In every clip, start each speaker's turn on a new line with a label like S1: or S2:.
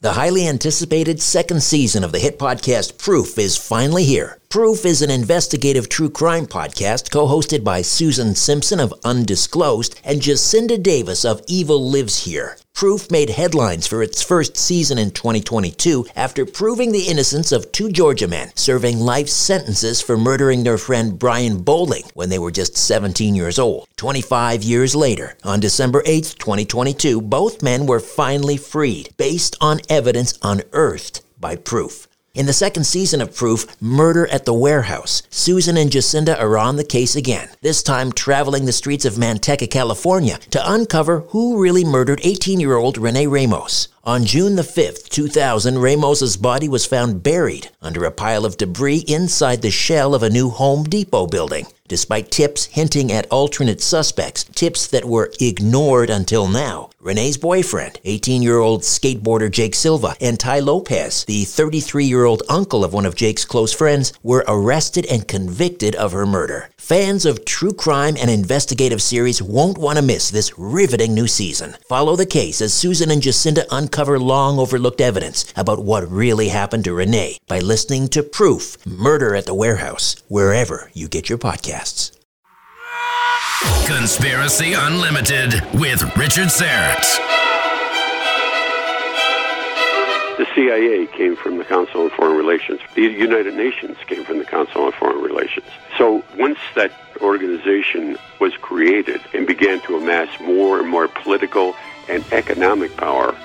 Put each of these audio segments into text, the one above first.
S1: The highly anticipated second season of the hit podcast Proof is finally here. Proof is an investigative true crime podcast co hosted by Susan Simpson of Undisclosed and Jacinda Davis of Evil Lives Here. Proof made headlines for its first season in 2022 after proving the innocence of two Georgia men serving life sentences for murdering their friend Brian Bowling when they were just 17 years old. 25 years later, on December 8, 2022, both men were finally freed based on evidence unearthed by Proof. In the second season of Proof, Murder at the Warehouse, Susan and Jacinda are on the case again, this time traveling the streets of Manteca, California to uncover who really murdered 18 year old Renee Ramos. On June the 5th, 2000, Ramos's body was found buried under a pile of debris inside the shell of a new Home Depot building. Despite tips hinting at alternate suspects, tips that were ignored until now, Renee's boyfriend, 18 year old skateboarder Jake Silva, and Ty Lopez, the 33 year old uncle of one of Jake's close friends, were arrested and convicted of her murder. Fans of true crime and investigative series won't want to miss this riveting new season. Follow the case as Susan and Jacinda uncover long overlooked evidence about what really happened to Renee by listening to Proof Murder at the Warehouse, wherever you get your podcasts.
S2: Conspiracy Unlimited with Richard Syrett.
S3: The CIA came from the Council on Foreign Relations. The United Nations came from the Council on Foreign Relations. So once that organization was created and began to amass more and more political and economic power,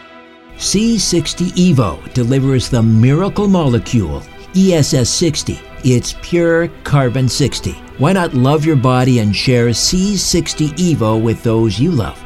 S1: C60 EVO delivers the miracle molecule, ESS 60. It's pure carbon 60. Why not love your body and share C60 EVO with those you love?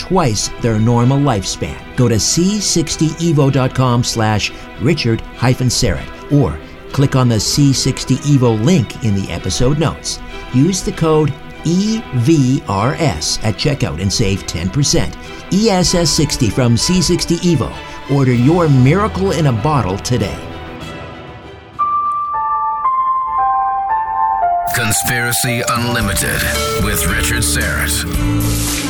S1: twice their normal lifespan. Go to c60evo.com slash richard Syrett or click on the C60 Evo link in the episode notes. Use the code EVRS at checkout and save 10%. ESS 60 from C60 Evo. Order your miracle in a bottle today.
S2: Conspiracy Unlimited with Richard Syrett.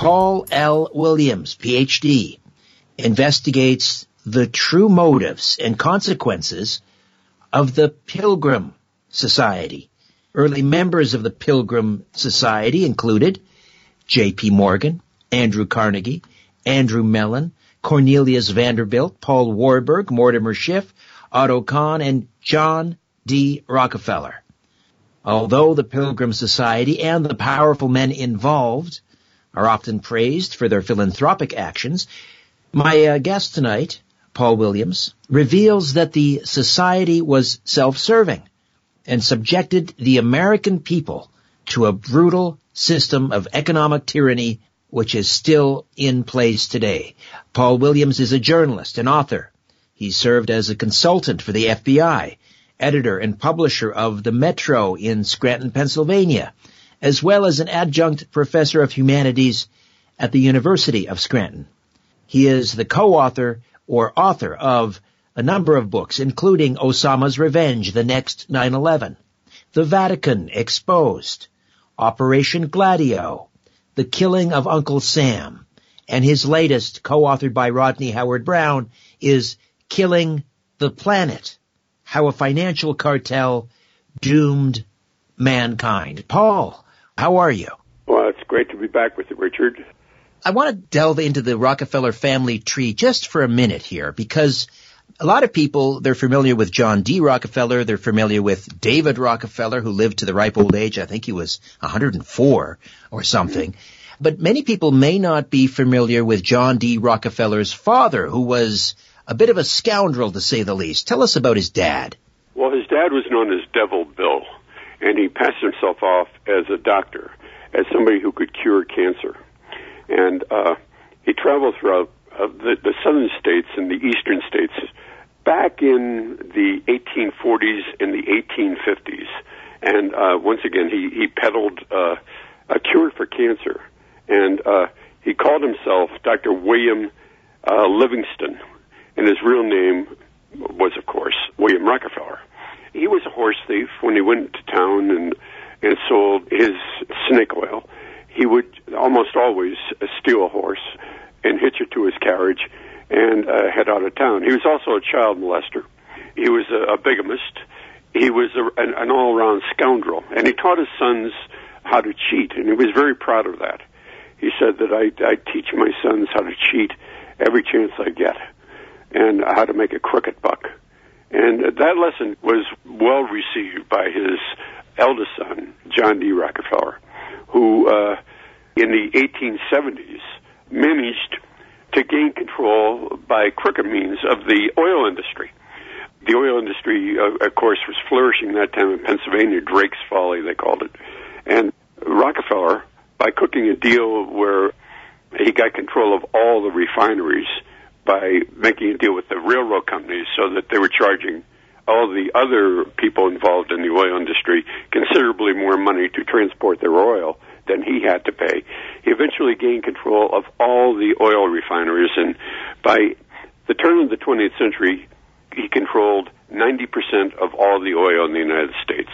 S1: Paul L. Williams, PhD, investigates the true motives and consequences of the Pilgrim Society Early members of the Pilgrim Society included J.P. Morgan, Andrew Carnegie, Andrew Mellon, Cornelius Vanderbilt, Paul Warburg, Mortimer Schiff, Otto Kahn, and John D. Rockefeller. Although the Pilgrim Society and the powerful men involved are often praised for their philanthropic actions, my uh, guest tonight, Paul Williams, reveals that the society was self-serving and subjected the American people to a brutal system of economic tyranny which is still in place today. Paul Williams is a journalist and author. He served as a consultant for the FBI, editor and publisher of The Metro in Scranton, Pennsylvania, as well as an adjunct professor of humanities at the University of Scranton. He is the co-author or author of a number of books, including Osama's Revenge, The Next 9-11, The Vatican Exposed, Operation Gladio, The Killing of Uncle Sam, and his latest, co-authored by Rodney Howard-Browne, is Killing the Planet, How a Financial Cartel Doomed Mankind. Paul, how are you?
S3: Well, it's great to be back with you, Richard.
S1: I want to delve into the Rockefeller family tree just for a minute here because a lot of people, they're familiar with John D. Rockefeller. They're familiar with David Rockefeller, who lived to the ripe old age. I think he was 104 or something. But many people may not be familiar with John D. Rockefeller's father, who was a bit of a scoundrel to say the least. Tell us about his dad.
S3: Well, his dad was known as Devil Bill, and he passed himself off as a doctor, as somebody who could cure cancer. And uh, he traveled throughout uh, the, the southern states and the eastern states back in the 1840s and the 1850s. And uh, once again, he, he peddled uh, a cure for cancer. And uh, he called himself Dr. William uh, Livingston. And his real name was, of course, William Rockefeller. He was a horse thief when he went to town and, and sold his snake oil. He would almost always steal a horse and hitch it to his carriage and uh, head out of town. He was also a child molester. He was a, a bigamist. He was a, an, an all-around scoundrel, and he taught his sons how to cheat, and he was very proud of that. He said that I, I teach my sons how to cheat every chance I get, and how to make a crooked buck. And that lesson was well received by his eldest son, John D. Rockefeller, who uh, in the 1870s managed to gain control by crooked means of the oil industry. The oil industry, uh, of course, was flourishing that time in Pennsylvania. Drake's Folly, they called it. And Rockefeller, by cooking a deal where he got control of all the refineries by making a deal with the railroad companies so that they were charging all the other people involved in the oil industry considerably more money to transport their oil than he had to pay. He eventually gained control of all the oil refineries, and by the turn of the 20th century, he controlled 90% of all the oil in the United States.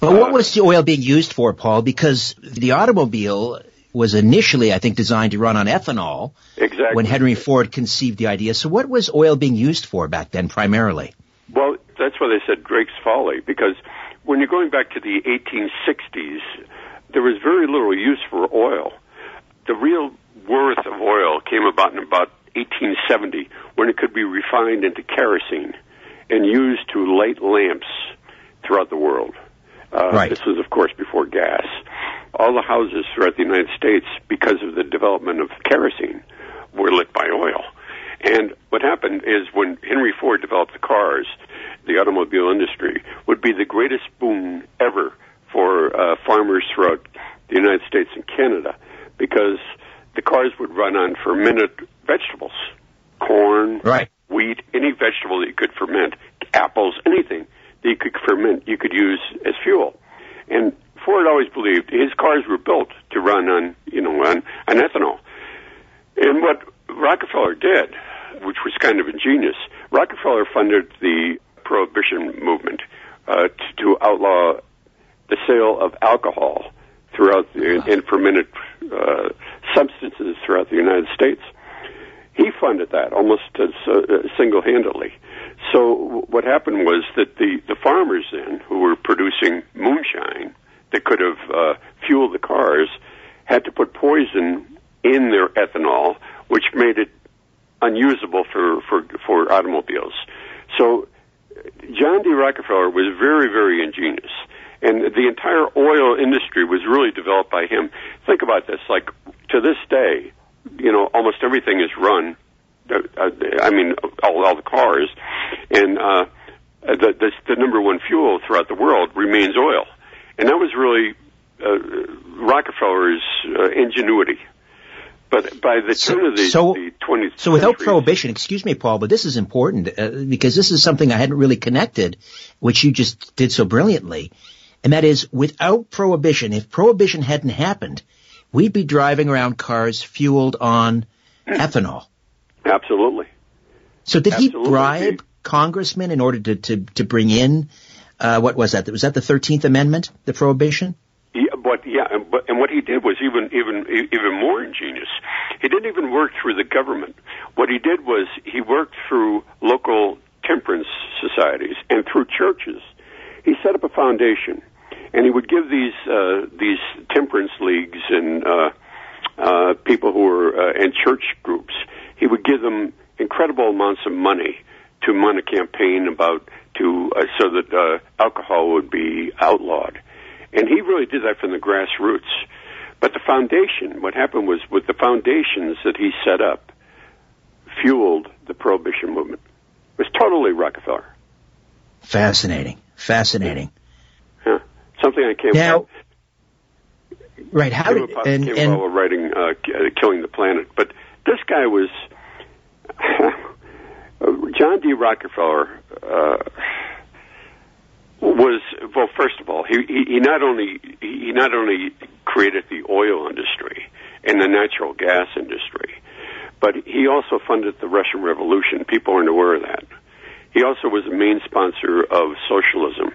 S1: But what was the oil being used for, Paul? Because the automobile was initially, I think, designed to run on ethanol.
S3: Exactly.
S1: When Henry Ford conceived the idea. So what was oil being used for back then primarily?
S3: Well, that's why they said Drake's Folly, because when you're going back to the 1860s, there was very little use for oil. The real worth of oil came about in about 1870 when it could be refined into kerosene and used to light lamps throughout the world.
S1: Uh, right.
S3: This was, of course, before gas. All the houses throughout the United States, because of the development of kerosene, were lit by oil. And what happened is when Henry Ford developed the cars, the automobile industry would be the greatest boon ever for uh, farmers throughout the United States and Canada because the cars would run on fermented vegetables, corn,
S1: right.
S3: wheat, any vegetable that you could ferment, apples, anything that you could ferment, you could use as fuel. And Ford always believed his cars were built to run on, you know, on, on ethanol. And what Rockefeller did, which was kind of ingenious, Rockefeller funded the prohibition movement uh, to, to outlaw the sale of alcohol throughout the, and fermented uh, substances throughout the United States. He funded that almost uh, single-handedly. So what happened was that the the farmers then, who were producing moonshine that could have uh, fueled the cars, had to put poison in their ethanol, which made it unusable for for for automobiles. So John D. Rockefeller was very very ingenious, and the entire oil industry was really developed by him. Think about this: like to this day, you know, almost everything is run. Uh, I mean, all, all the cars, and uh, the, the the number one fuel throughout the world remains oil, and that was really uh, Rockefeller's uh, ingenuity but by the so, turn of the, so, the 20th
S1: So without prohibition, excuse me, Paul, but this is important uh, because this is something I hadn't really connected, which you just did so brilliantly. And that is without prohibition, if prohibition hadn't happened, we'd be driving around cars fueled on ethanol.
S3: Absolutely.
S1: So did Absolutely. he bribe congressmen in order to, to, to bring in, uh, what was that? Was that the 13th Amendment, the prohibition?
S3: Yeah, but yeah, and, but, and what he did was even even even more ingenious. He didn't even work through the government. What he did was he worked through local temperance societies and through churches. He set up a foundation, and he would give these uh, these temperance leagues and uh, uh, people who were uh, in church groups. He would give them incredible amounts of money to run a campaign about to uh, so that uh, alcohol would be outlawed and he really did that from the grassroots. But the foundation, what happened was with the foundations that he set up, fueled the prohibition movement. It was totally Rockefeller.
S1: Fascinating. Fascinating.
S3: Something I came
S1: now, Right. How did
S3: and, came and, while writing uh, uh, "Killing the Planet," but this guy was John D. Rockefeller. Uh, was well. First of all, he, he, he not only he not only created the oil industry and the natural gas industry, but he also funded the Russian Revolution. People aren't aware of that. He also was the main sponsor of socialism.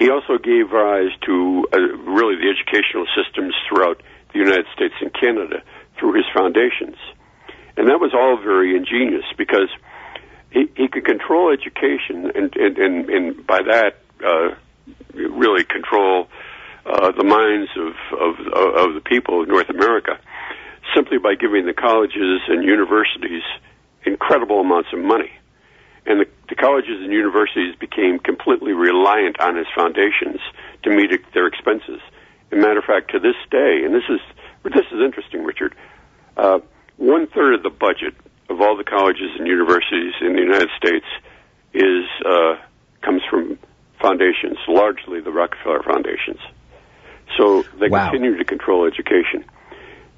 S3: He also gave rise to uh, really the educational systems throughout the United States and Canada through his foundations. And that was all very ingenious because he, he could control education, and, and, and, and by that, uh, really control uh, the minds of, of, of the people of North America simply by giving the colleges and universities incredible amounts of money. And the, the colleges and universities became completely reliant on his foundations to meet their expenses. As a matter of fact, to this day, and this is this is interesting, Richard. Uh, one third of the budget of all the colleges and universities in the United States is uh, comes from foundations, largely the Rockefeller foundations. So they wow. continue to control education.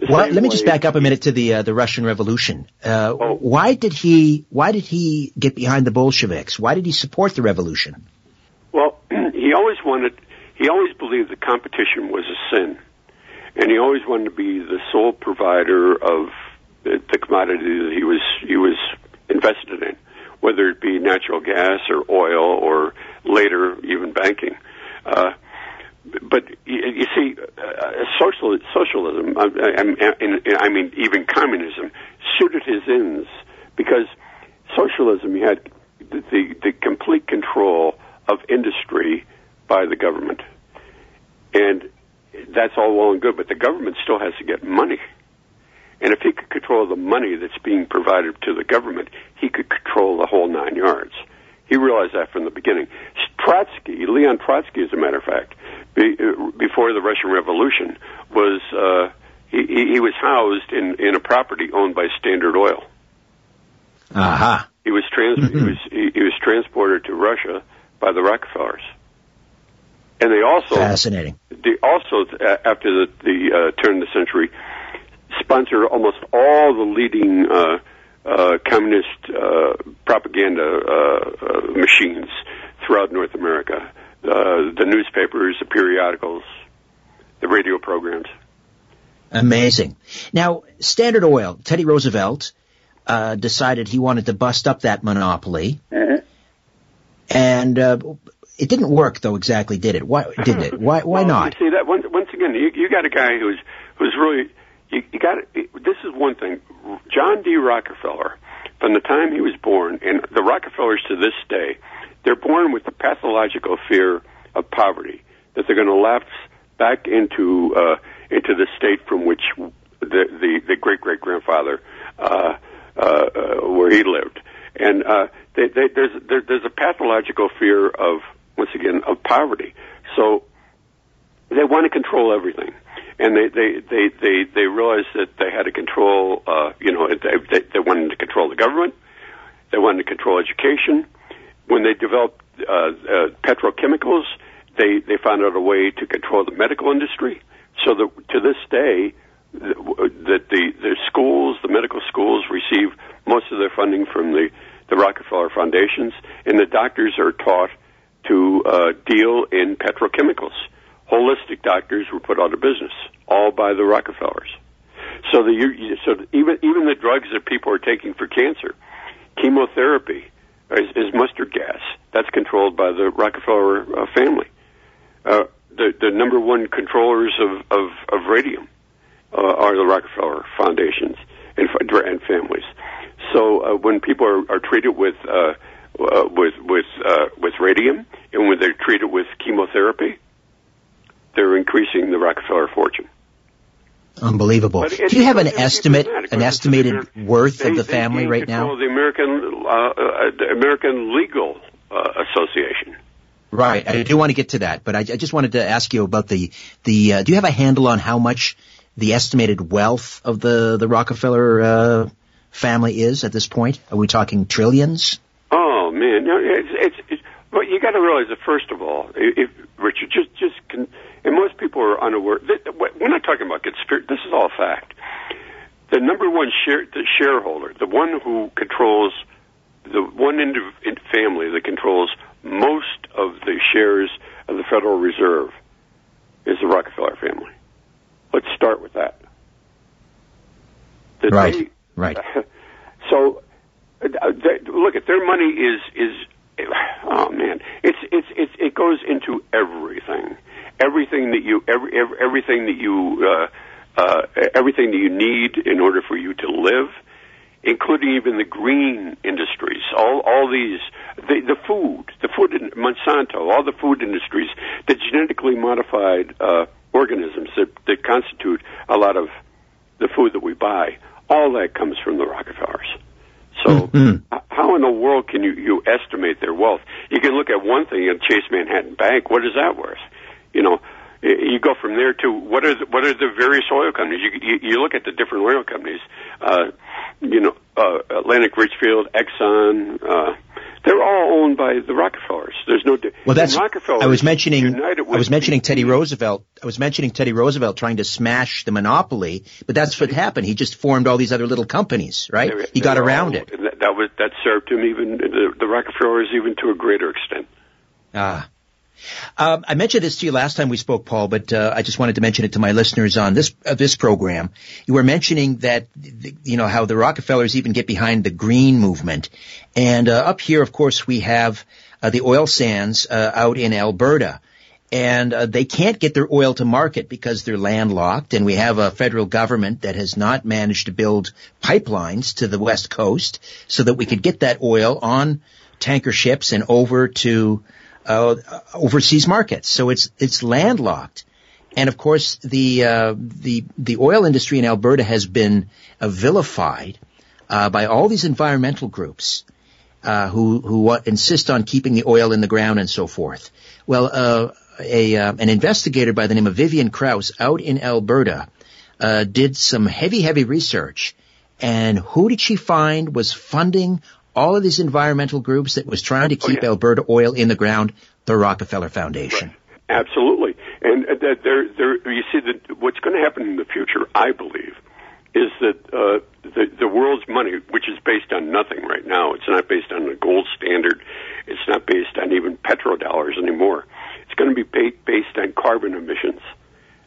S1: Well, let me just back up a minute to the uh, the Russian Revolution. Uh, oh. Why did he Why did he get behind the Bolsheviks? Why did he support the revolution?
S3: Well, he always wanted. He always believed that competition was a sin, and he always wanted to be the sole provider of the, commodity that he was he was invested in, whether it be natural gas or oil or later even banking. Uh, you, see, uh, social, socialism, I, I, I mean, even communism, suited his ends because socialism, you had the, the, the complete control of industry by the government. And that's all well and good, but the government still has to get money. And if he could control the money that's being provided to the government, he could control the whole nine yards. He realized that from the beginning. Trotsky, Leon Trotsky, as a matter of fact, be, uh, before the Russian Revolution, was uh, he, he was housed in, in a property owned by Standard Oil.
S1: Aha. Uh-huh.
S3: He was trans mm-hmm. he was he, he was transported to Russia by the Rockefellers. And they also
S1: fascinating.
S3: They also after the the uh, turn of the century sponsored almost all the leading uh, uh, communist uh, propaganda uh, uh, machines throughout North America. Uh, the newspapers, the periodicals, the radio programs.
S1: Amazing. Now, Standard Oil, Teddy Roosevelt uh, decided he wanted to bust up that monopoly, mm-hmm. and uh, it didn't work though. Exactly, did it? Why did it? Why? Why
S3: well,
S1: not?
S3: You see that once, once again, you, you got a guy who's who's really you, you got this is one thing. John D. Rockefeller, from the time he was born, and the Rockefellers to this day, they're born with the pathological fear of poverty that they're going to lapse back into uh, into the state from which the the, the great great grandfather uh, uh, uh, where he lived, and uh, they, they, there's there, there's a pathological fear of once again of poverty. So they want to control everything, and they they they they, they realized that they had to control. Uh, you know, they, they they wanted to control the government. They wanted to control education. When they developed uh, uh, petrochemicals, they they found out a way to control the medical industry. So that to this day, that the the schools, the medical schools, receive most of their funding from the the Rockefeller foundations, and the doctors are taught to uh, deal in petrochemicals. Holistic doctors were put out of business, all by the Rockefellers. So the so even even the drugs that people are taking for cancer, chemotherapy, is, is mustard gas. That's controlled by the Rockefeller uh, family. Uh, the the number one controllers of of, of radium uh, are the Rockefeller foundations and, and families. So uh, when people are, are treated with uh, uh, with with uh, with radium, and when they're treated with chemotherapy, they're increasing the Rockefeller fortune.
S1: Unbelievable. Do you have an estimate, an estimated worth they, of the family right now?
S3: The American uh, uh, American Legal uh, Association.
S1: Right. I do want to get to that, but I, I just wanted to ask you about the the. Uh, do you have a handle on how much the estimated wealth of the the Rockefeller uh, family is at this point? Are we talking trillions?
S3: Oh man, no, it's it's. it's well, you got to realize that first of all, if Richard just just can, and most people are unaware. We're not talking about conspiracy. This is all fact. The number one share, the shareholder, the one who controls, the one indiv- family that controls most of the shares of the Federal Reserve, is the Rockefeller family. Let's start with that.
S1: that right. They, right.
S3: so, uh, they, look at their money is is oh man, it's it's it's it goes into everything, everything that you every, every everything that you uh, uh, everything that you need in order for you to live, including even the green industries, all all these the the food, the food in Monsanto, all the food industries, the genetically modified. Uh, organisms that, that constitute a lot of the food that we buy. All that comes from the Rockefellers. So, mm-hmm. how in the world can you, you estimate their wealth? You can look at one thing at Chase Manhattan Bank. What is that worth? You know, you go from there to what are the, what are the various oil companies? You, you, you look at the different oil companies. Uh, you know, uh, Atlantic Richfield, Exxon. Uh, they're all owned by the Rockefellers. There's no.
S1: Well, that's. Rockefeller. I was mentioning. I was mentioning Teddy Roosevelt. I was mentioning Teddy Roosevelt trying to smash the monopoly, but that's what happened. He just formed all these other little companies, right? They, he got around all, it.
S3: That, that was that served him even the, the Rockefellers even to a greater extent.
S1: Ah. Um, I mentioned this to you last time we spoke, Paul, but uh, I just wanted to mention it to my listeners on this uh, this program. You were mentioning that the, you know how the Rockefellers even get behind the green movement, and uh, up here, of course, we have uh, the oil sands uh, out in Alberta. And uh, they can't get their oil to market because they're landlocked, and we have a federal government that has not managed to build pipelines to the west coast so that we could get that oil on tanker ships and over to uh, overseas markets. So it's it's landlocked. And of course, the uh, the the oil industry in Alberta has been uh, vilified uh, by all these environmental groups uh, who who insist on keeping the oil in the ground and so forth. Well, uh, a an investigator by the name of Vivian Krause out in Alberta did some heavy heavy research, and who did she find was funding all of these environmental groups that was trying to oh, keep oh, yeah. Alberta oil in the ground, the Rockefeller Foundation.
S3: Right. Absolutely. And uh, there, there, you see that what's going to happen in the future, I believe, is that uh, the, the world's money, which is based on nothing right now, it's not based on the gold standard, it's not based on even petrodollars anymore. It's going to be based on carbon emissions.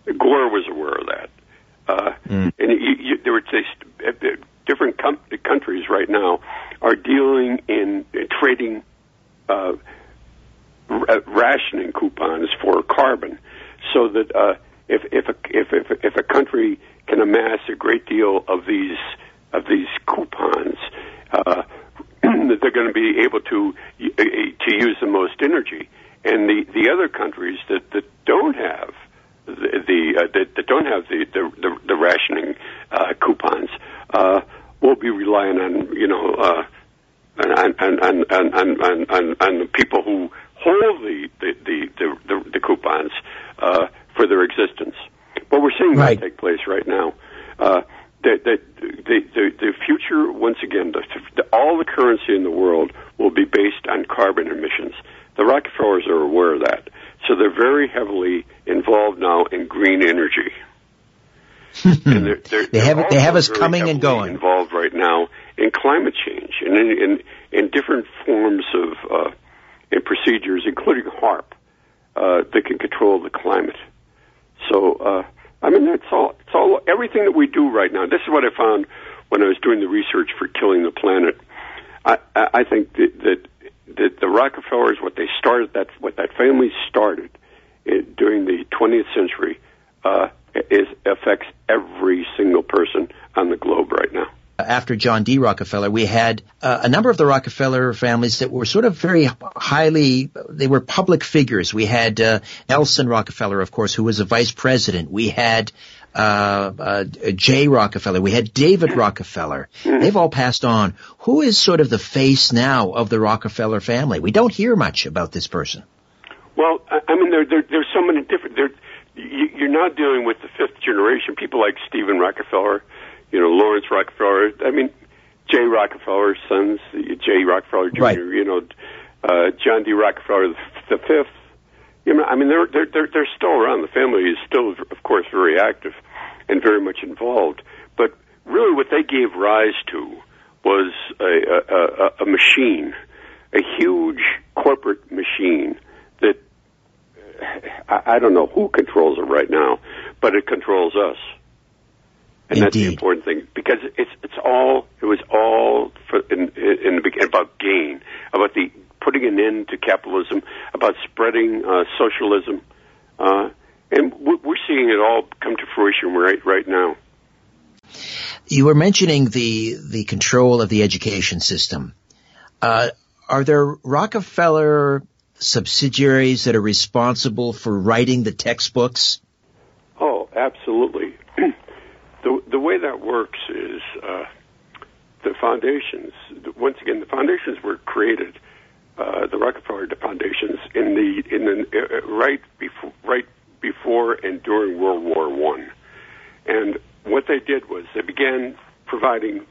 S3: Gore was aware of that. Uh, mm. And you, you, there were different com- countries right now are dealing in, in trading uh, r- rationing coupons for carbon, so that uh, if if a, if if if a country can amass a great deal of these of these coupons, uh, that they're going to be able to to use the most energy, and the the other countries that that don't have the, the uh, that, that don't have the the, the, the rationing uh, coupons uh, we'll be relying on you know uh, on, on, on, on, on, on, on the people who hold the the the, the, the, the coupons uh, for their existence. But we're seeing
S1: right.
S3: that take place right now. Uh, that the, the, the, the future, once again, the, the, all the currency in the world will be based on carbon emissions. The Rockefellers are aware of that. So they're very heavily involved now in green energy.
S1: and they're, they're, they have they have us coming and going.
S3: Involved right now in climate change and in in, in different forms of uh, and procedures, including HAARP, uh, that can control the climate. So, uh, I mean, that's all. It's all everything that we do right now. This is what I found when I was doing the research for killing the planet. I, I think that, that that the Rockefellers, what they started, that what that family started it, during the 20th century, uh, is affects every single person on the globe right now
S1: after John D. Rockefeller, we had uh, a number of the Rockefeller families that were sort of very highly, they were public figures. We had uh, Nelson Rockefeller, of course, who was a vice president. We had uh, uh Jay Rockefeller. We had David Rockefeller. They've all passed on. Who is sort of the face now of the Rockefeller family? We don't hear much about this person.
S3: Well, I mean, there, there, there's so many different. There, you're not dealing with the fifth generation. People like Stephen Rockefeller you know, Laurance Rockefeller. I mean, Jay Rockefeller's sons, Jay Rockefeller Jr.
S1: Right.
S3: You know, uh, John D. Rockefeller the fifth. You know, I mean, they're they're they're, they're still around. The family is still, of course, very active and very much involved. But really, what they gave rise to was a, a, a machine, a huge corporate machine that I, I don't know who controls it right now, but it controls us. And
S1: Indeed.
S3: that's the important thing because it's it's all it was all for, in, in beginning about gain, about the putting an end to capitalism, about spreading uh, socialism, uh, and we're seeing it all come to fruition right right now.
S1: You were mentioning the the control of the education system. Uh, are there Rockefeller subsidiaries that are responsible for writing the textbooks?
S3: Oh, absolutely the the way that works is uh, the foundations. Once again, the foundations were created. Uh, the Rockefeller foundations in the in the uh, right before right before and during World War One, and what they did was they began providing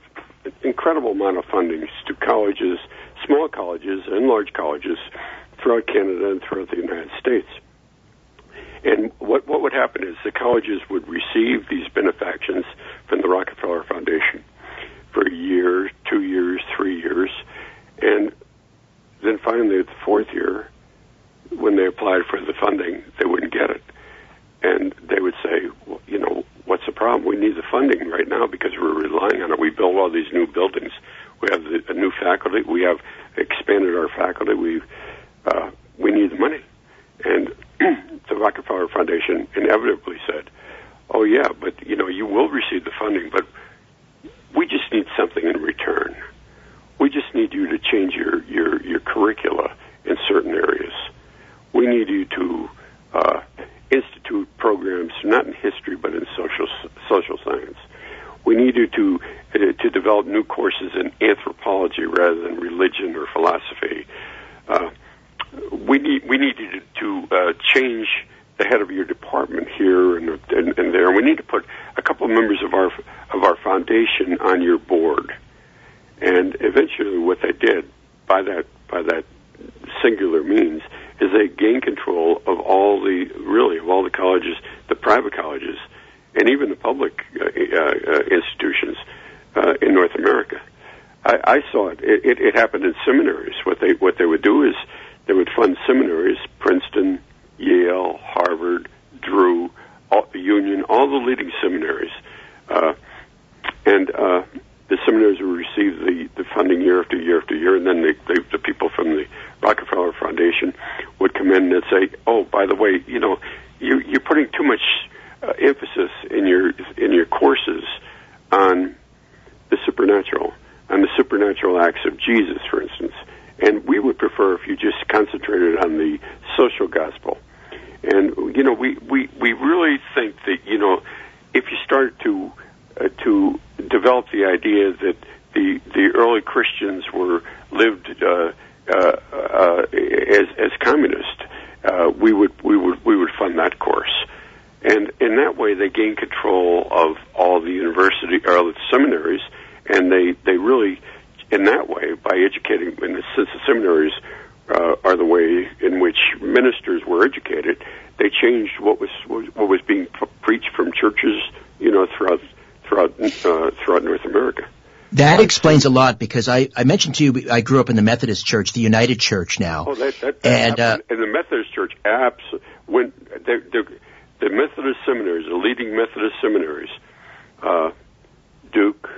S3: an incredible amount of funding to colleges, small colleges and large colleges throughout Canada and throughout the United States. And what what would happen is the colleges would receive these benefactions from the Rockefeller Foundation for a year, two years, three years, and then finally at the fourth year, when they applied for the funding, they wouldn't get it, and they would say, well, you know, what's the problem? We need the funding right now because we're relying on it. We build all these new buildings. We have the, a new faculty. We have expanded our faculty. We uh, we need the money, and the Rockefeller Foundation inevitably said, "Oh yeah, but you know you will receive the funding, but we just need something in return. We just need you to change your your your curricula in certain areas. We need you to uh, institute programs not in history but in social social science. We need you to uh, to develop new courses in anthropology rather than religion or philosophy." Uh, we need we need to, to uh, change the head of your department here and, and, and there. We need to put a couple of members of our of our foundation on your board. And eventually, what they did by that by that singular means is they gained control of all the really of all the colleges, the private colleges, and even the public uh, uh, institutions uh, in North America. I, I saw it. It, it. happened in seminaries. What they what they would do is they would fund seminaries, Princeton, Yale, Harvard, Drew, all, Union, all the leading seminaries. Uh, and uh, the seminaries would receive the, the funding year after year after year, and then the, the, the people from the Rockefeller Foundation would come in and say, "Oh, by the way, you know, you, you're putting too much Jesus, for instance. And we would prefer if you just concentrated on the social gospel. And you know, we we we really think that you know, if you start to uh, to develop the idea that the the early Christians were lived uh, uh, uh, as as communists, uh, we would we would we would fund that course, and in that way they gain of all the university or the seminaries, and they they really in that way by educating in the sense the seminaries uh, are the way in which ministers were educated. They changed what was what was being preached from churches, you know, throughout throughout uh, throughout North America.
S1: That explains a lot because I, I mentioned to you I grew up in the Methodist Church, the United Church now.
S3: Oh, that, that, that and uh, in the Methodist Church, abs when the, the, the Methodist seminaries, the leading Methodist seminaries, uh, Duke,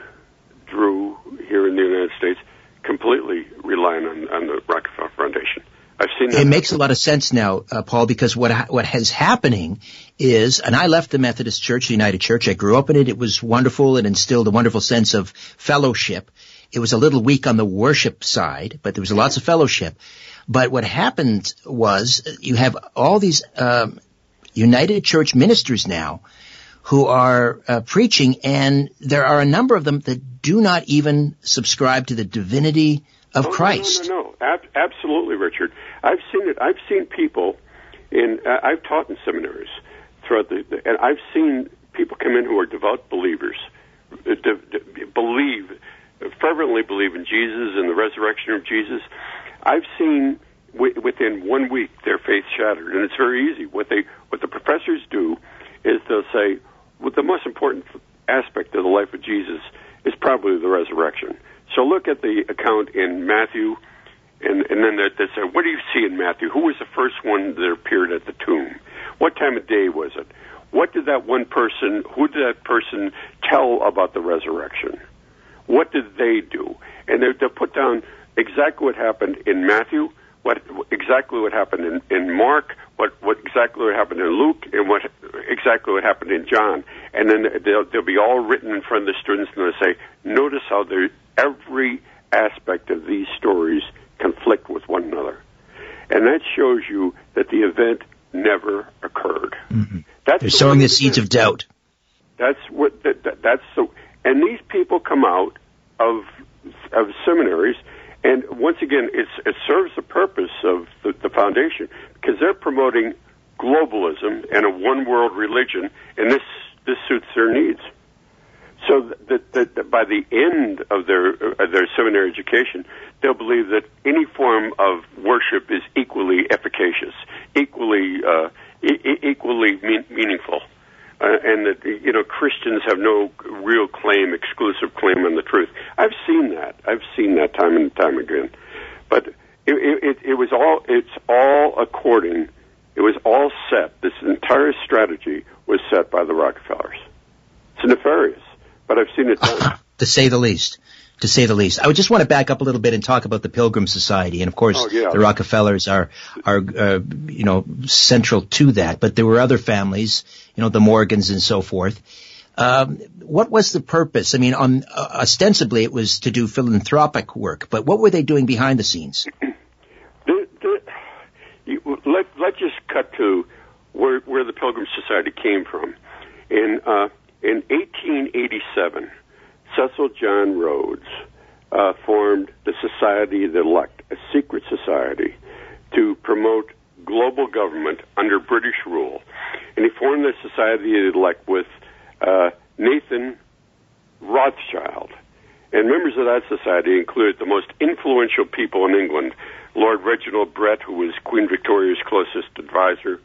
S3: Drew here in the United States, completely relying on, on the Rockefeller Foundation. I've seen that.
S1: It makes a lot of sense now, uh, Paul, because what what has happening is, and I left the Methodist Church, the United Church. I grew up in it. It was wonderful. It instilled a wonderful sense of fellowship. It was a little weak on the worship side, but there was lots of fellowship. But what happened was you have all these um, United Church ministers now who are uh, preaching, and there are a number of them that do not even subscribe to the divinity of
S3: oh,
S1: Christ.
S3: No, no, no, no. Ab- absolutely, Richard. I've seen it. I've seen people in. Uh, I've taught in seminaries throughout the, the, and I've seen people come in who are devout believers, uh, de, de, believe fervently believe in Jesus and the resurrection of Jesus. I've seen w- within one week their faith shattered, and it's very easy. What they what the professors do is they'll say, well, the most important aspect of the life of Jesus is probably the resurrection. So look at the account in Matthew, and, and then they, they say, what do you see in Matthew? Who was the first one that appeared at the tomb? What time of day was it? What did that one person, who did that person tell about the resurrection? What did they do? And they, they put down exactly what happened in Matthew, what exactly what happened in, in Mark, what what exactly what happened in Luke, and what exactly what happened in John, and then they'll they'll be all written in front of the students, and they'll say, notice how there every aspect of these stories conflict with one another, and that shows you that the event never occurred.
S1: Mm-hmm. That's They're the sowing the seeds of doubt.
S3: That's what that, that, that's so, and these people come out of of seminaries and once again, it serves the purpose of the, the foundation because they're promoting globalism and a one world religion, and this this suits their needs. So that, that, that by the end of their uh, their seminary education, they'll believe that any form of worship is equally efficacious, equally uh, e- equally mean- meaningful uh, and that you know Christians have no real claim, exclusive claim on the truth. I've seen that. I've seen that time and time again. But it, it, it was all. It's all according. It was all set. This entire strategy was set by the Rockefellers. It's nefarious, but I've seen it done.
S1: to say the least to say the least. I would just want to back up a little bit and talk about the Pilgrim Society, and of course,
S3: oh, yeah.
S1: the Rockefellers are are uh, you know central to that. But there were other families, you know, the Morgans and so forth. Um, what was the purpose? I mean, on, uh, ostensibly it was to do philanthropic work, but what were they doing behind the scenes?
S3: The, the, you, let let's just cut to where where the Pilgrim Society came from. In uh, in 1887 Cecil John Rhodes uh, formed the Society of the Elect, a secret society to promote global government under British rule. And he formed the Society Elect with uh, Nathan Rothschild. And members of that society included the most influential people in England Lord Reginald Brett, who was Queen Victoria's closest advisor,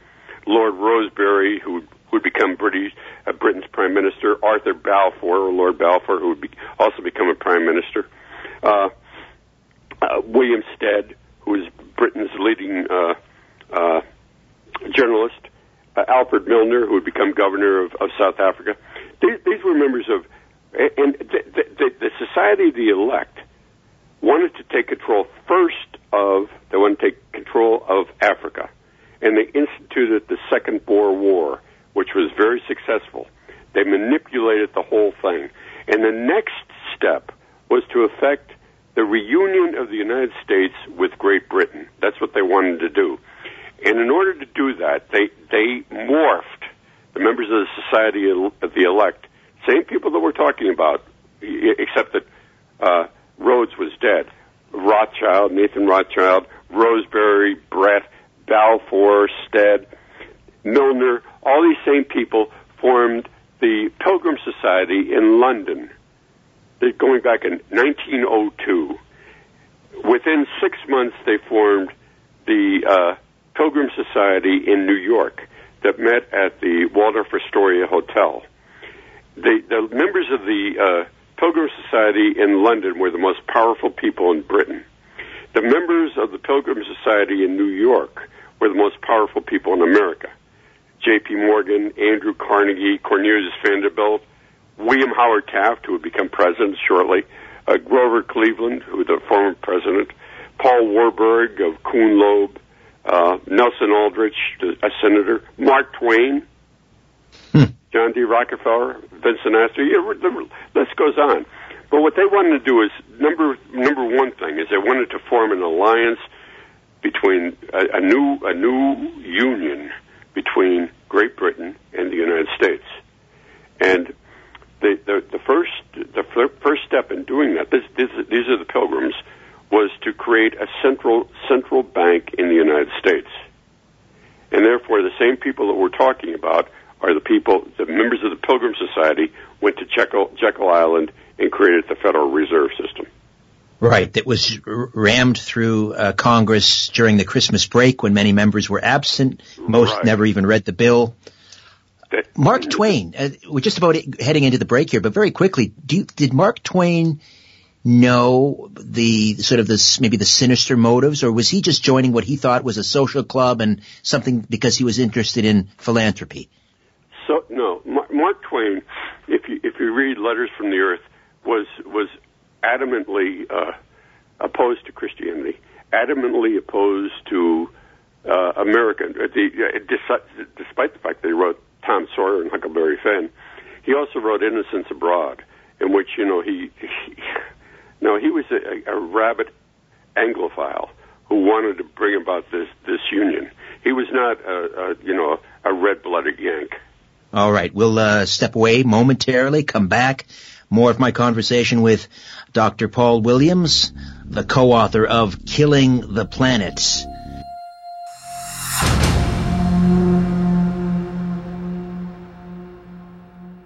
S3: Lord Rosebery, who would become British, uh, Britain's prime minister, Arthur Balfour, or Lord Balfour, who would be, also become a prime minister, uh, uh, William Stead, who was Britain's leading uh, uh, journalist, uh, Alfred Milner, who would become governor of, of South Africa. These, these were members of, and the, the, the Society of the Elect wanted to take control first of, they wanted to take control of Africa. And they instituted the Second Boer War which was very successful. They manipulated the whole thing. And the next step was to effect the reunion of the United States with Great Britain. That's what they wanted to do. And in order to do that, they, they morphed the members of the Society of the Elect, same people that we're talking about, except that uh, Rhodes was dead. Rothschild, Nathan Rothschild, Rosebery, Brett, Balfour, Stead, Milner, all these same people formed the Pilgrim Society in London, going back in 1902. Within six months, they formed the uh, Pilgrim Society in New York that met at the Waldorf Astoria Hotel. The, the members of the uh, Pilgrim Society in London were the most powerful people in Britain. The members of the Pilgrim Society in New York were the most powerful people in America. J.P. Morgan, Andrew Carnegie, Cornelius Vanderbilt, William Howard Taft, who would become president shortly, uh, Grover Cleveland, who was the former president, Paul Warburg of Kuhn Loeb, uh, Nelson Aldrich, a senator, Mark Twain, hmm. John D. Rockefeller, Vincent Astor. Yeah, the list goes on. But what they wanted to do is number number one thing is they wanted to form an alliance between a, a new a new union between Great Britain and the United States. And the the, the first the first step in doing that this, this, these are the pilgrims was to create a central central bank in the United States. And therefore the same people that we're talking about are the people the members of the Pilgrim Society went to Jekyll, Jekyll Island and created the Federal Reserve System.
S1: Right, that was rammed through uh, Congress during the Christmas break when many members were absent. Most right. never even read the bill. Mark Twain, uh, we're just about heading into the break here, but very quickly, you, did Mark Twain know the sort of this maybe the sinister motives, or was he just joining what he thought was a social club and something because he was interested in philanthropy?
S3: So no, Mark Twain, if you if you read Letters from the Earth, was was adamantly uh, opposed to Christianity, adamantly opposed to uh, American. Uh, the, uh, despite the fact that he wrote Tom Sawyer and Huckleberry Finn, he also wrote Innocents Abroad, in which you know he, he no he was a, a rabid Anglophile who wanted to bring about this this union. He was not a, a you know a red blooded Yank.
S1: All right, we'll uh, step away momentarily. Come back. More of my conversation with Dr. Paul Williams, the co-author of Killing the Planet.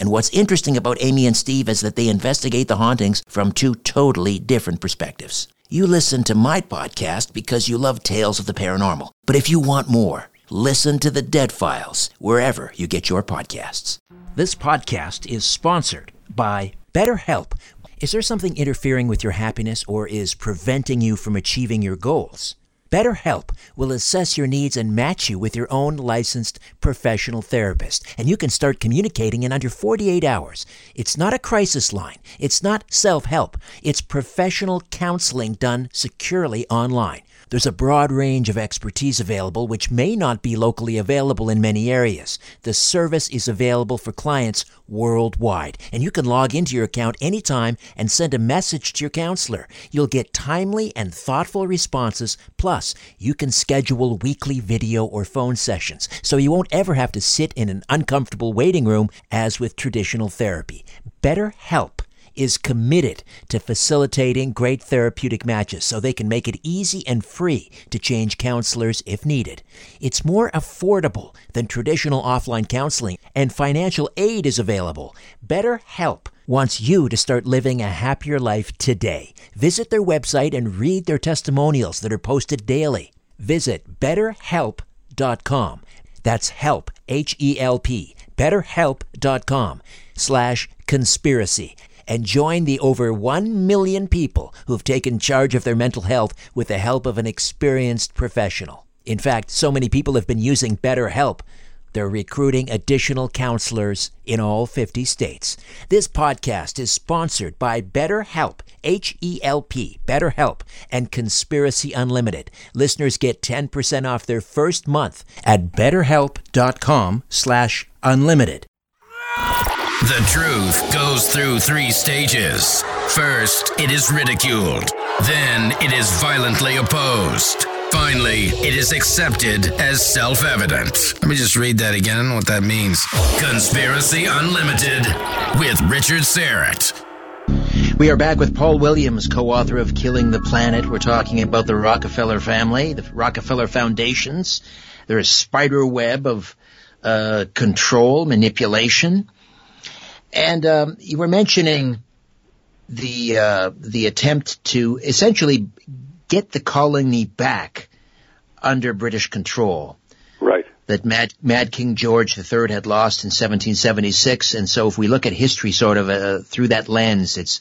S1: and what's interesting about Amy and Steve is that they investigate the hauntings from two totally different perspectives. You listen to my podcast because you love tales of the paranormal. But if you want more, listen to the Dead Files wherever you get your podcasts. This podcast is sponsored by BetterHelp. Is there something interfering with your happiness or is preventing you from achieving your goals? BetterHelp will assess your needs and match you with your own licensed professional therapist, and you can start communicating in under 48 hours. It's not a crisis line. It's not self-help. It's professional counseling done securely online. There's a broad range of expertise available which may not be locally available in many areas. The service is available for clients worldwide, and you can log into your account anytime and send a message to your counselor. You'll get timely and thoughtful responses, plus, you can schedule weekly video or phone sessions, so you won't ever have to sit in an uncomfortable waiting room as with traditional therapy. BetterHelp is committed to facilitating great therapeutic matches so they can make it easy and free to change counselors if needed. It's more affordable than traditional offline counseling, and financial aid is available. BetterHelp wants you to start living a happier life today. Visit their website and read their testimonials that are posted daily. Visit betterhelp.com. That's help, H E L P, betterhelp.com slash conspiracy and join the over 1 million people who've taken charge of their mental health with the help of an experienced professional. In fact, so many people have been using BetterHelp. They're recruiting additional counselors in all 50 states. This podcast is sponsored by BetterHelp, H E L P, BetterHelp, and Conspiracy Unlimited. Listeners get 10% off their first month at betterhelp.com/unlimited.
S2: The truth goes through three stages. First, it is ridiculed. Then, it is violently opposed. Finally, it is accepted as self evident. Let me just read that again, what that means. Conspiracy Unlimited with Richard Syrett.
S1: We are back with Paul Williams, co-author of Killing the Planet. We're talking about the Rockefeller family, the Rockefeller foundations, their spider web of uh, control, manipulation, and um, you were mentioning the uh, the attempt to essentially get the colony back under British control.
S3: Right.
S1: That Mad, Mad King George III had lost in 1776, and so if we look at history sort of uh, through that lens, it's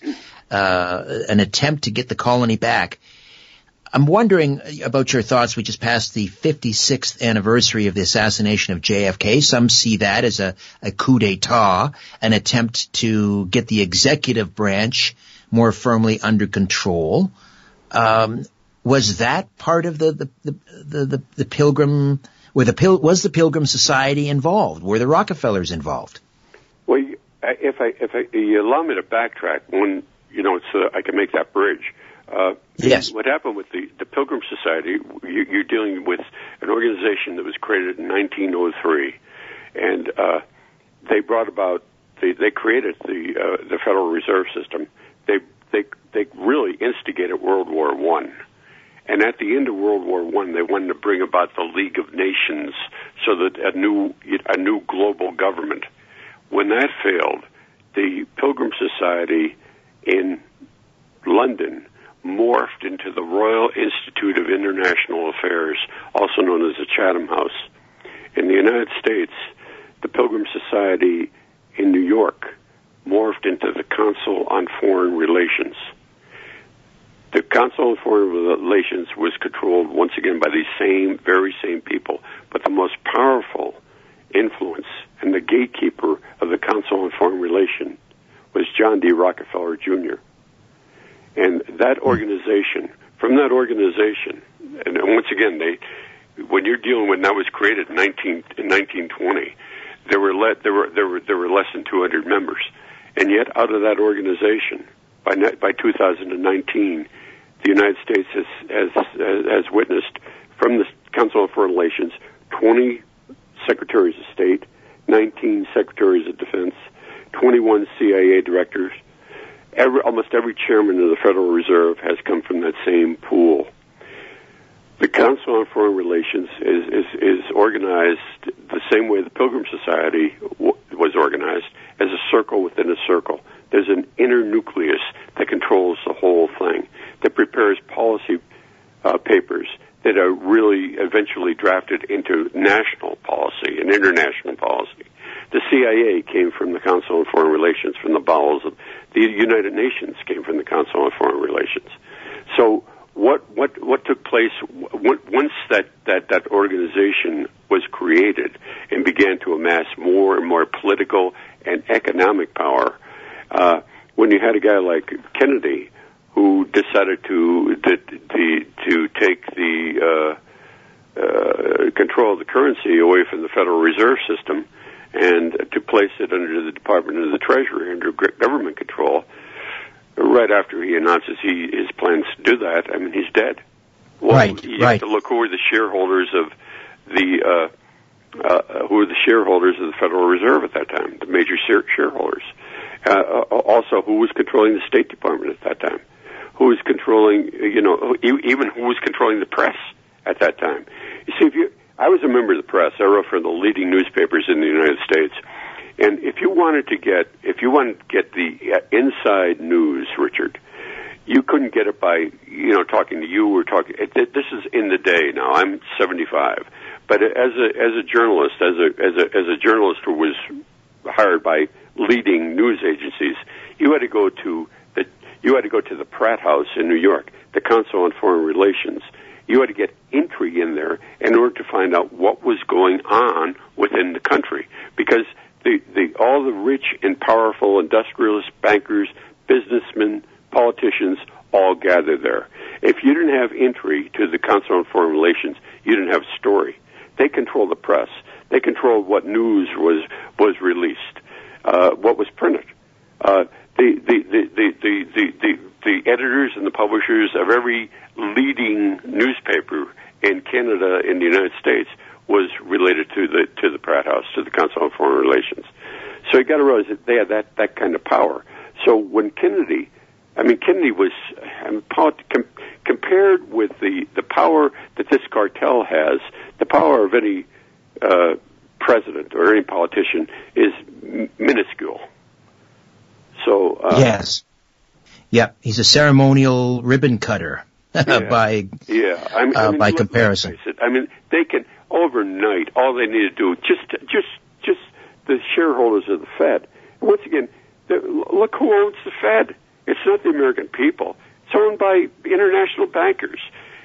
S1: uh, an attempt to get the colony back. I'm wondering about your thoughts. We just passed the 56th anniversary of the assassination of JFK. Some see that as a, a coup d'etat, an attempt to get the executive branch more firmly under control. Um, was that part of the the the, the, the, the pilgrim? Were the pil- was the Pilgrim Society involved? Were the Rockefellers involved?
S3: Well, if I if I, you allow me to backtrack, one you know, so I can make that bridge.
S1: Uh, yes.
S3: What happened with the, the Pilgrim Society, you, you're dealing with an organization that was created in 1903, and uh, they brought about, they, they created the uh, the Federal Reserve System. They they they really instigated World War One, and at the end of World War One, they wanted to bring about the League of Nations, so that a new a new global government. When that failed, the Pilgrim Society in London morphed into the Royal Institute of International Affairs, also known as the Chatham House. In the United States, the Pilgrim Society in New York morphed into the Council on Foreign Relations. The Council on Foreign Relations was controlled once again by these same, very same people, but the most powerful influence and the gatekeeper of the Council on Foreign Relations was John D. Rockefeller Jr. And that organization, from that organization, and once again, they, when you're dealing with that was created in 19 in 1920, there were le- there were there were there were less than 200 members, and yet out of that organization, by by 2019, the United States has has has witnessed from the Council on Foreign Relations 20 secretaries of state, 19 secretaries of defense, 21 CIA directors, every, almost every chairman of the Federal Reserve has come from that same pool. The Council on Foreign Relations is, is, is organized the same way the Pilgrim Society w- was organized, as a circle within a circle. There's an inner nucleus that controls the whole thing, that prepares policy uh, papers that are really eventually drafted into national policy and international policy. The CIA came from the Council on Foreign Relations, from the bowels of the United Nations came from the Council on Foreign Relations. So what what what took place once that that that organization was created and began to amass more and more political and economic power? Uh, when you had a guy like Kennedy, who decided to the to take the uh, uh, control of the currency away from the Federal Reserve System and to place it under the Department of the Treasury under government control. Right after he announces he his plans to do that, I mean he's dead.
S4: Well, right,
S3: you
S4: right.
S3: have to look who are the shareholders of the uh, uh, who are the shareholders of the Federal Reserve at that time, the major shareholders. Uh, uh also, who was controlling the State Department at that time? Who was controlling, you know, even who was controlling the press at that time? You see, if you, I was a member of the press. I wrote for the leading newspapers in the United States. And if you wanted to get, if you wanted to get the uh, inside news, Richard, you couldn't get it by you know talking to you or talking. This is in the day now. I'm 75, but as a as a journalist, as a as a as a journalist who was hired by leading news agencies, you had to go to the you had to go to the Pratt House in New York, the Council on Foreign Relations. You had to get entry in there in order to find out what was going on within the country, because the, the all the rich and powerful industrialists, bankers, businessmen, politicians all gathered there. If you didn't have entry to the Council on Foreign Relations, you didn't have a story. They controlled the press. They controlled what news was was released, uh, what was printed. Uh, the, the, the, the, the, the, the, the editors and the publishers of every leading newspaper in Canada in the United States was related to the to the Pratt House, to the Council on Foreign Relations. So you got to realize that they had that that kind of power. So when Kennedy I mean, Kennedy was I mean, com- compared with the the power that this cartel has. The power of any uh, president or any politician is m- minuscule. So uh,
S4: yes, yeah, he's a ceremonial ribbon cutter
S3: yeah.
S4: by
S3: yeah, I mean,
S4: uh,
S3: I mean,
S4: by comparison.
S3: I mean, they can overnight. All they need to do just just just the shareholders of the Fed. Once again, look who owns the Fed. It's not the American people. It's owned by international bankers.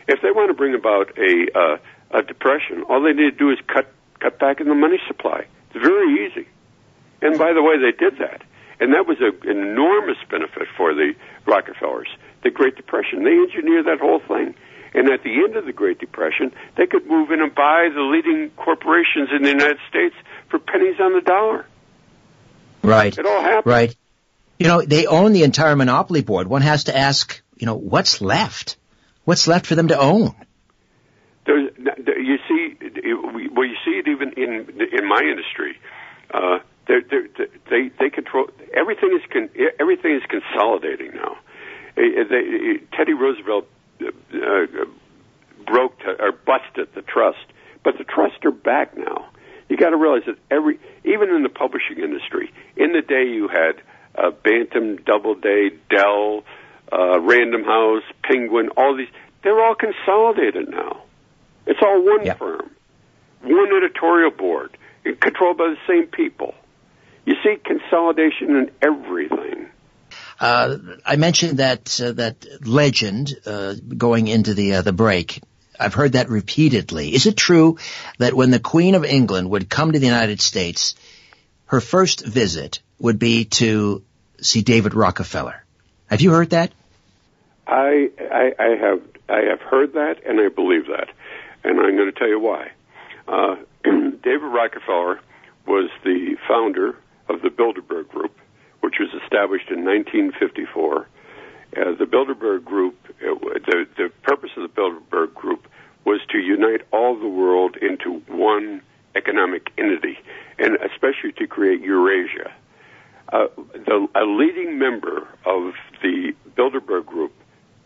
S3: If they want to bring about a uh, a depression, all they need to do is cut cut back in the money supply. It's very easy. And by the way, they did that, and that was a, an enormous benefit for the Rockefellers. The Great Depression, they engineered that whole thing. And at the end of the Great Depression, they could move in and buy the leading corporations in the United States for pennies on the dollar.
S4: Right.
S3: It all happened.
S4: Right. You know, they own the entire monopoly board. One has to ask, you know, what's left? What's left for them to own?
S3: There's, you see, well, you see it even in in my industry. Uh, they're, they're, they they control everything is con, everything is consolidating now. Uh, they, Teddy Roosevelt uh, uh, broke to, or busted the trust, but the trusts are back now. You got to realize that every even in the publishing industry, in the day you had uh, Bantam, Doubleday, Dell, uh, Random House, Penguin, all these, they're all consolidated now. It's all one
S4: yep.
S3: firm, one editorial board, controlled by the same people. You see consolidation in everything.
S4: Uh, I mentioned that uh, that legend uh, going into the uh, the break. I've heard that repeatedly. Is it true that when the Queen of England would come to the United States, her first visit would be to see David Rockefeller. Have you heard that?
S3: I, I, I have I have heard that and I believe that, and I'm going to tell you why. Uh, David Rockefeller was the founder of the Bilderberg Group, which was established in 1954. Uh, the Bilderberg Group, uh, the the purpose of the Bilderberg Group was to unite all the world into one economic entity, and especially to create Eurasia. Uh, the, a leading member of the Bilderberg Group,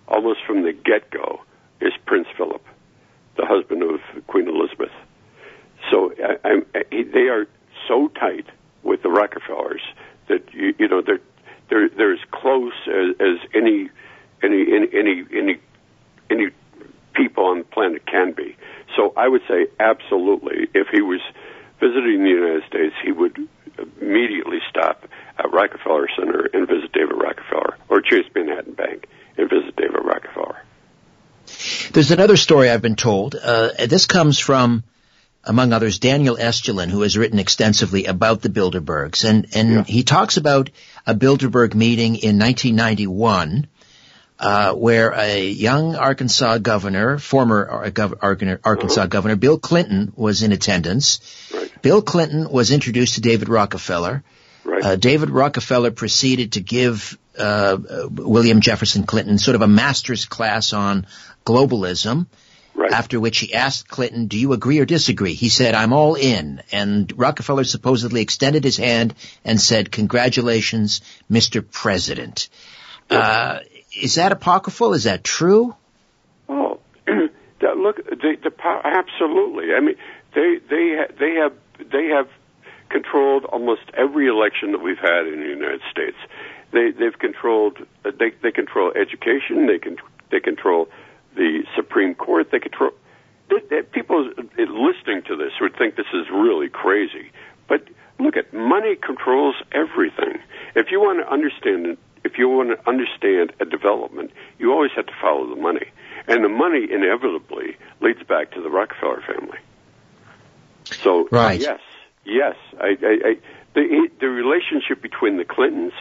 S3: almost from the get-go, is Prince Philip, the husband of Queen Elizabeth. So I, I, I, they are so tight with the Rockefellers that you, you know they're they're they're as close as, as any any any any any people on the planet can be. So I would say absolutely, if he was visiting the United States, he would immediately stop at Rockefeller Center and visit David Rockefeller, or Chase Manhattan Bank and visit David Rockefeller.
S4: There's another story I've been told. Uh, this comes from, among others, Daniel Estulin, who has written extensively about the Bilderbergs, and and yeah. he talks about a Bilderberg meeting in 1991
S1: uh, where a young Arkansas governor, former Arkansas governor Bill Clinton, was in attendance.
S3: Right.
S1: Bill Clinton was introduced to David Rockefeller.
S3: Right.
S1: Uh, David Rockefeller proceeded to give uh, William Jefferson Clinton sort of a master's class on globalism.
S3: Right.
S1: After which he asked Clinton, do you agree or disagree? He said, I'm all in. And Rockefeller supposedly extended his hand and said, congratulations, Mr. President. Uh, is that apocryphal? Is that true?
S3: Oh, that, look, they, the, absolutely. I mean, they they they have they have controlled almost every election that we've had in the United States. They they've controlled they they control education. They can they control the Supreme Court. They control. They, they, people listening to this would think this is really crazy, but look at money controls everything. If you want to understand if you want to understand a development, you always have to follow the money, and the money inevitably leads back to the Rockefeller family. So
S1: right.
S3: yes, yes, I, I, I, the the relationship between the Clintons,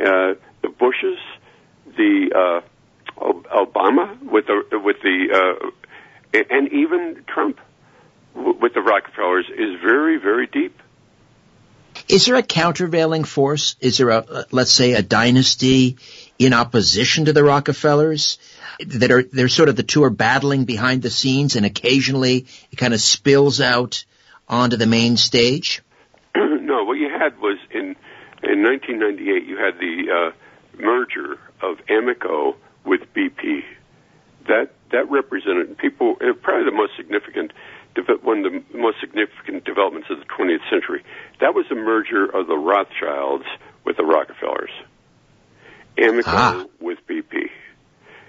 S3: uh, the Bushes, the uh, Obama with the with the uh, and even Trump with the Rockefellers is very very deep.
S1: Is there a countervailing force? Is there a, let's say, a dynasty in opposition to the Rockefellers that are, they're sort of the two are battling behind the scenes and occasionally it kind of spills out onto the main stage?
S3: no, what you had was in, in 1998 you had the, uh, merger of Amoco with BP. That, that represented people, uh, probably the most significant one of the most significant developments of the 20th century. That was the merger of the Rothschilds with the Rockefellers, Amoco
S1: ah.
S3: with BP,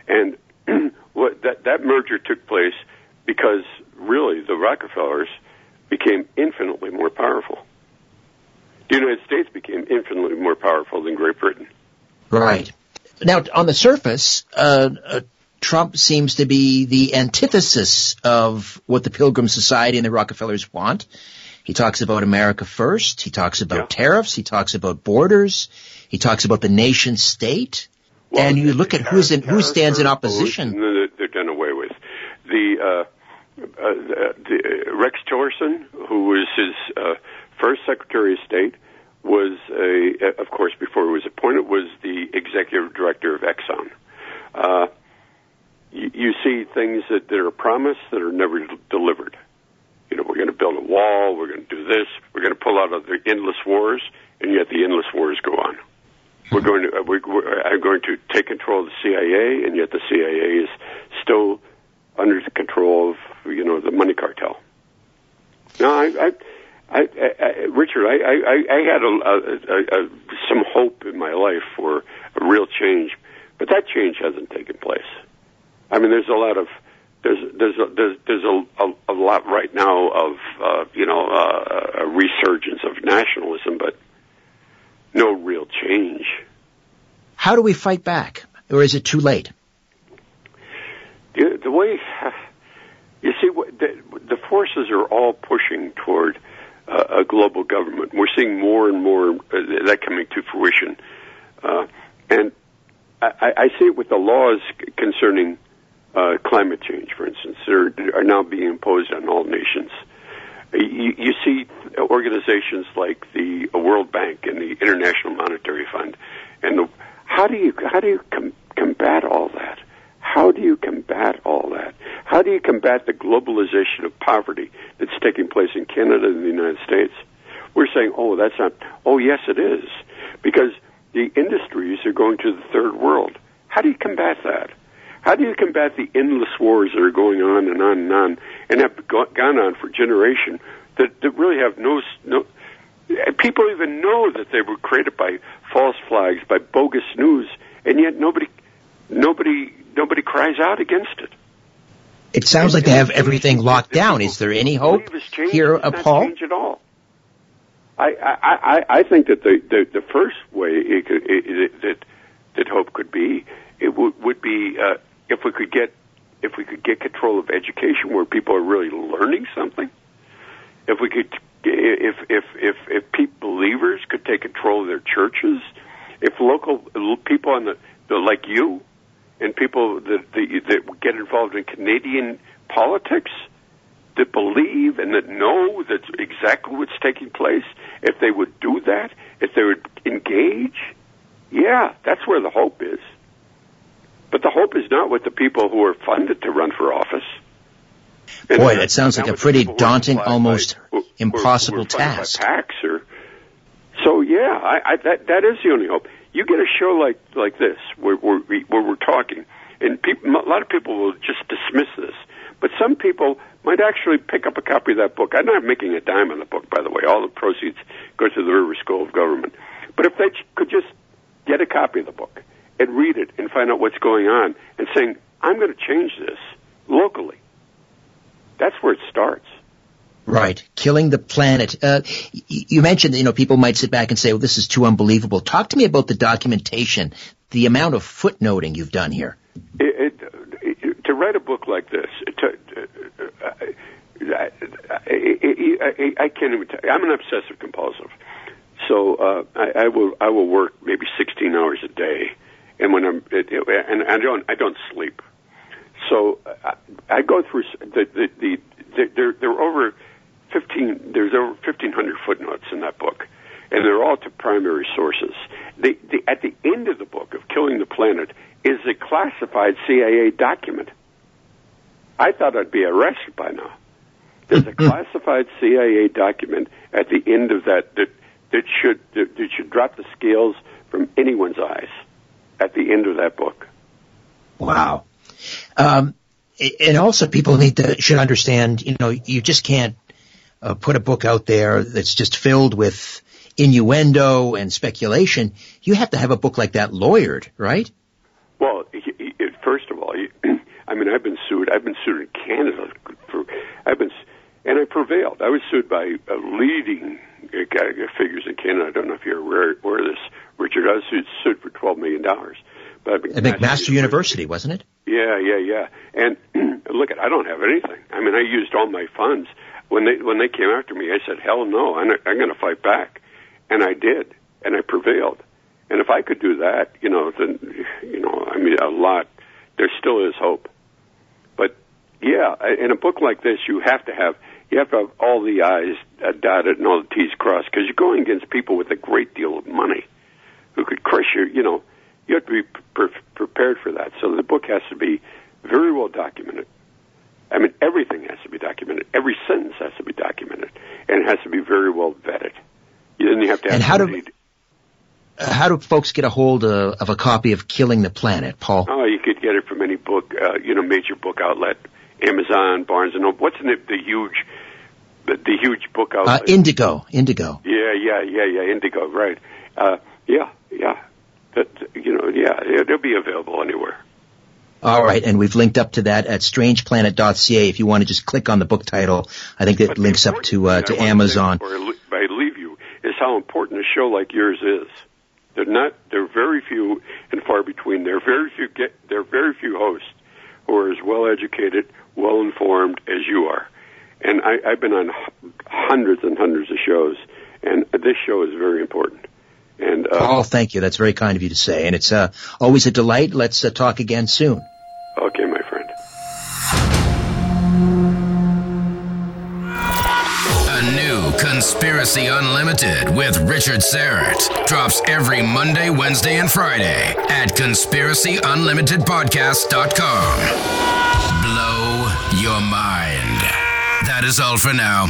S3: and what that that merger took place because really the Rockefellers became infinitely more powerful. The United States became infinitely more powerful than Great Britain.
S1: Right. Now, on the surface, uh, uh, Trump seems to be the antithesis of what the Pilgrim Society and the Rockefellers want. He talks about America first. He talks about yeah. tariffs. He talks about borders. He talks about the nation state.
S3: Well,
S1: and you look at who's in, who stands in opposition.
S3: They're done away with. The, uh, uh, the, the uh, Rex Tillerson, who was his uh, first Secretary of State, was a, of course, before he was appointed, was the executive director of Exxon. Uh, you, you see things that, that are promised that are never delivered. You know, we're going to build a wall, we're going to do this, we're going to pull out of the endless wars, and yet the endless wars go on. We're going to uh, we're, we're, I'm going to take control of the CIA, and yet the CIA is still under the control of you know the money cartel. No, I, I, I, I Richard, I, I, I had a, a, a, some hope in my life for a real change, but that change hasn't taken place. I mean, there's a lot of there's there's a, there's there's a, a, a lot right now of uh, you know uh, a resurgence of nationalism, but no real change.
S1: How do we fight back, or is it too late?
S3: The, the way you see, the, the forces are all pushing toward uh, a global government. We're seeing more and more uh, that coming to fruition, uh, and I, I see it with the laws concerning uh, climate change, for instance, are, are now being imposed on all nations. You, you see organizations like the World Bank and the International Monetary Fund, and the, how do you how do you com- combat all that? How do you combat all that? How do you combat the globalization of poverty that's taking place in Canada and the United States? We're saying, oh, that's not. Oh, yes, it is, because the industries are going to the third world. How do you combat that? How do you combat the endless wars that are going on and on and on and have gone on for generation that, that really have no no people even know that they were created by false flags, by bogus news, and yet nobody nobody nobody cries out against it.
S1: It sounds like they have everything locked down. Is there any hope here, uh, Paul?
S3: Change at all. I, I, I, I think that the, the, the first way it could, it, it, that that hope could be it would would be uh, if we could get if we could get control of education where people are really learning something, if we could if if if if people, believers could take control of their churches, if local people on the, the like you and people that, that, that get involved in Canadian politics that believe and that know that's exactly what's taking place, if they would do that, if they would engage, yeah, that's where the hope is. But the hope is not with the people who are funded to run for office.
S1: And Boy, that sounds like a pretty daunting, almost by, impossible task.
S3: PACs or, so yeah, I, I, that that is the only hope. You get a show like like this where where, we, where we're talking, and people, a lot of people will just dismiss this, but some people might actually pick up a copy of that book. I'm not making a dime on the book, by the way. All the proceeds go to the River School of Government. But if they could just get a copy of the book and read it and find out what's going on and saying, I'm going to change this locally. That's where it starts.
S1: Right, killing the planet. Uh, you mentioned, you know, people might sit back and say, "Well, this is too unbelievable." Talk to me about the documentation, the amount of footnoting you've done here.
S3: It, it, to write a book like this, to, uh, I, I, I, can't even. Tell, I'm an obsessive compulsive, so uh, I, I will I will work maybe 16 hours a day, and when I'm and I don't I don't sleep. So uh, I, I go through the the, the, the there there are over 15 there's over 1500 footnotes in that book, and they're all to primary sources. The, the at the end of the book of Killing the Planet is a classified CIA document. I thought I'd be arrested by now. There's a mm-hmm. classified CIA document at the end of that that that should that, that should drop the scales from anyone's eyes at the end of that book.
S1: Wow. Um, and also people need to, should understand, you know, you just can't uh, put a book out there that's just filled with innuendo and speculation. You have to have a book like that lawyered, right?
S3: Well, first of all, I mean, I've been sued. I've been sued in Canada for, I've been, and I prevailed. I was sued by a leading uh, figures in Canada. I don't know if you're aware, aware of this, Richard. I sued, sued for twelve million dollars.
S1: But McMaster, McMaster University, wasn't it?
S3: Yeah, yeah, yeah. And look, at I don't have anything. I mean, I used all my funds when they when they came after me. I said, "Hell no! I'm, I'm going to fight back," and I did, and I prevailed. And if I could do that, you know, then you know, I mean, a lot. There still is hope. But yeah, in a book like this, you have to have you have to have all the I's uh, dotted and all the T's crossed because you're going against people with a great deal of money who could crush you. Know, you have to be pre- prepared for that. So the book has to be very well documented. I mean, everything has to be documented. Every sentence has to be documented, and it has to be very well vetted. You Then you have to have
S1: and how do uh, how do folks get a hold of, of, a copy of Killing the Planet, Paul?
S3: Oh, you could get it from any book, uh, you know, major book outlet, Amazon, Barnes and Noble. What's the, the huge, the, the, huge book uh, outlet?
S1: Uh, Indigo. Indigo.
S3: Yeah, yeah, yeah, yeah. Indigo. Right. Uh, yeah, yeah. But you know, yeah, it'll be available anywhere.
S1: All right, and we've linked up to that at strangeplanet.ca. If you want to just click on the book title, I think it links up to uh, to Amazon.
S3: I leave you is how important a show like yours is. They're not. They're very few and far between. There are very few. Get, there are very few hosts who are as well educated, well informed as you are. And I, I've been on hundreds and hundreds of shows, and this show is very important. And uh,
S1: Paul, thank you. That's very kind of you to say, and it's uh, always a delight. Let's uh, talk again soon.
S3: Okay, my friend.
S2: A new Conspiracy Unlimited with Richard Syrett drops every Monday, Wednesday, and Friday at conspiracyunlimitedpodcast.com. Blow your mind. That is all for now.